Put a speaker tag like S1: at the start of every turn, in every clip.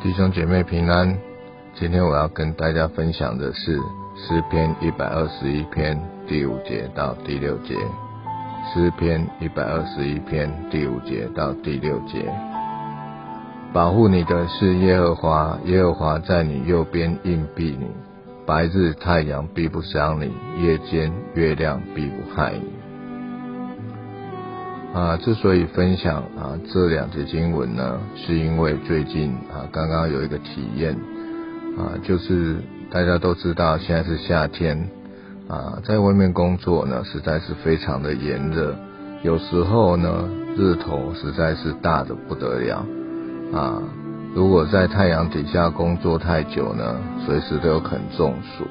S1: 弟兄姐妹平安，今天我要跟大家分享的是诗篇一百二十一篇第五节到第六节。诗篇一百二十一篇第五节到第六节，保护你的是耶和华，耶和华在你右边硬币你，白日太阳必不伤你，夜间月亮必不害你。啊，之所以分享啊这两节经文呢，是因为最近啊刚刚有一个体验啊，就是大家都知道现在是夏天啊，在外面工作呢实在是非常的炎热，有时候呢日头实在是大的不得了啊，如果在太阳底下工作太久呢，随时都有可能中暑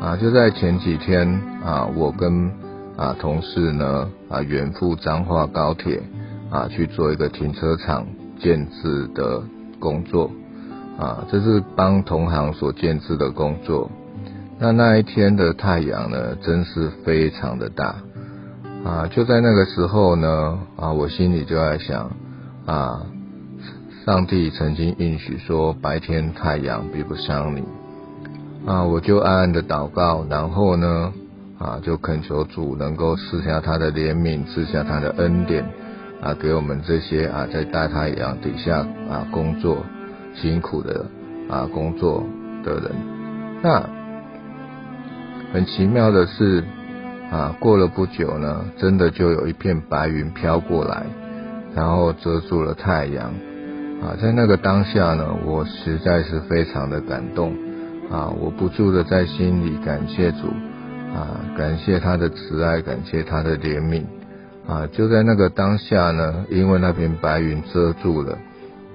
S1: 啊。就在前几天啊，我跟啊，同事呢啊，远赴彰化高铁啊，去做一个停车场建制的工作啊，这是帮同行所建制的工作。那那一天的太阳呢，真是非常的大啊！就在那个时候呢啊，我心里就在想啊，上帝曾经应许说，白天太阳比不上你啊，我就暗暗的祷告，然后呢。啊，就恳求主能够赐下他的怜悯，赐下他的恩典，啊，给我们这些啊在大太阳底下啊工作辛苦的啊工作的人。那很奇妙的是，啊，过了不久呢，真的就有一片白云飘过来，然后遮住了太阳。啊，在那个当下呢，我实在是非常的感动，啊，我不住的在心里感谢主。啊，感谢他的慈爱，感谢他的怜悯啊！就在那个当下呢，因为那片白云遮住了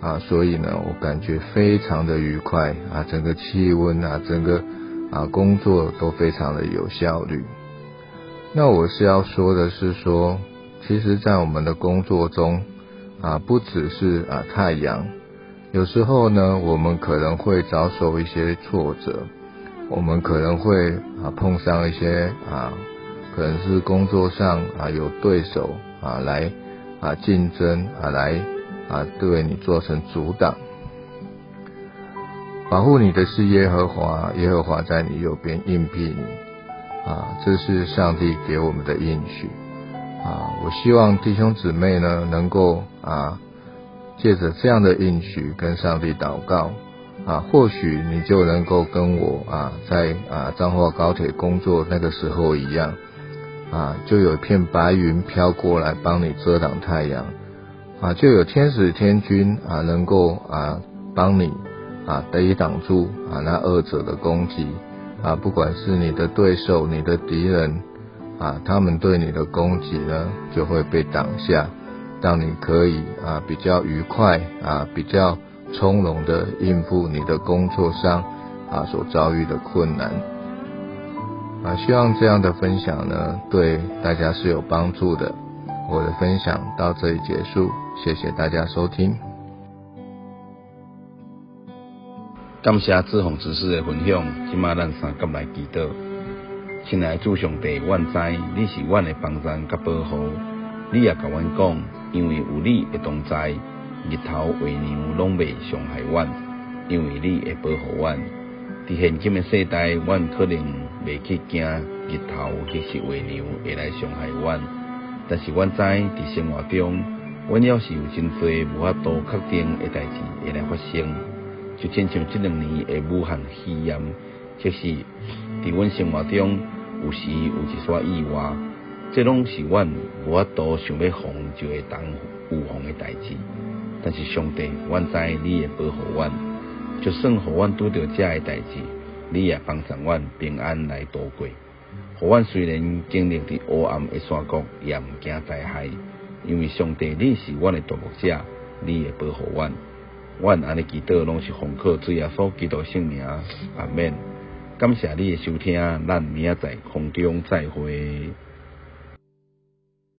S1: 啊，所以呢，我感觉非常的愉快啊，整个气温啊，整个啊工作都非常的有效率。那我是要说的是说，其实，在我们的工作中啊，不只是啊太阳，有时候呢，我们可能会遭受一些挫折。我们可能会啊碰上一些啊，可能是工作上啊有对手啊来啊竞争啊来啊对你做成阻挡。保护你的是耶和华，耶和华在你右边应庇你啊，这是上帝给我们的应许啊。我希望弟兄姊妹呢能够啊借着这样的应许跟上帝祷告。啊，或许你就能够跟我啊，在啊彰化高铁工作那个时候一样，啊，就有一片白云飘过来帮你遮挡太阳，啊，就有天使天君啊能够啊帮你啊抵挡住啊那恶者的攻击，啊，不管是你的对手、你的敌人啊，他们对你的攻击呢就会被挡下，让你可以啊比较愉快啊比较。从容的应付你的工作上啊所遭遇的困难啊，希望这样的分享呢对大家是有帮助的。我的分享到这里结束，谢谢大家收听。
S2: 感谢志宏执事的分享，今麦咱三甲来祈祷。亲爱的主上帝，万知你是阮的帮助甲保护，你也甲阮讲，因为有你的同在。日头、月亮拢未伤害阮，因为你会保护阮。伫现今的世代，阮可能未去惊日头或是月亮会来伤害阮，但是阮知伫生活中，阮要是有真多无法度确定的代志会来发生，就亲像这两年的武汉肺炎，即是伫阮生活中有时有一撮意外，这拢是阮无法度想要防就会当预防的代志。但是上帝，阮知你会保护阮，就算互阮拄着遮个代志，你也帮助阮平安来度过。互阮虽然经历伫黑暗的山谷，也毋惊灾害，因为上帝你是阮的独牧者，你会保护阮。阮安尼祈祷拢是奉靠主耶稣基督圣名，阿免。感谢你的收听，咱明仔载空中再会。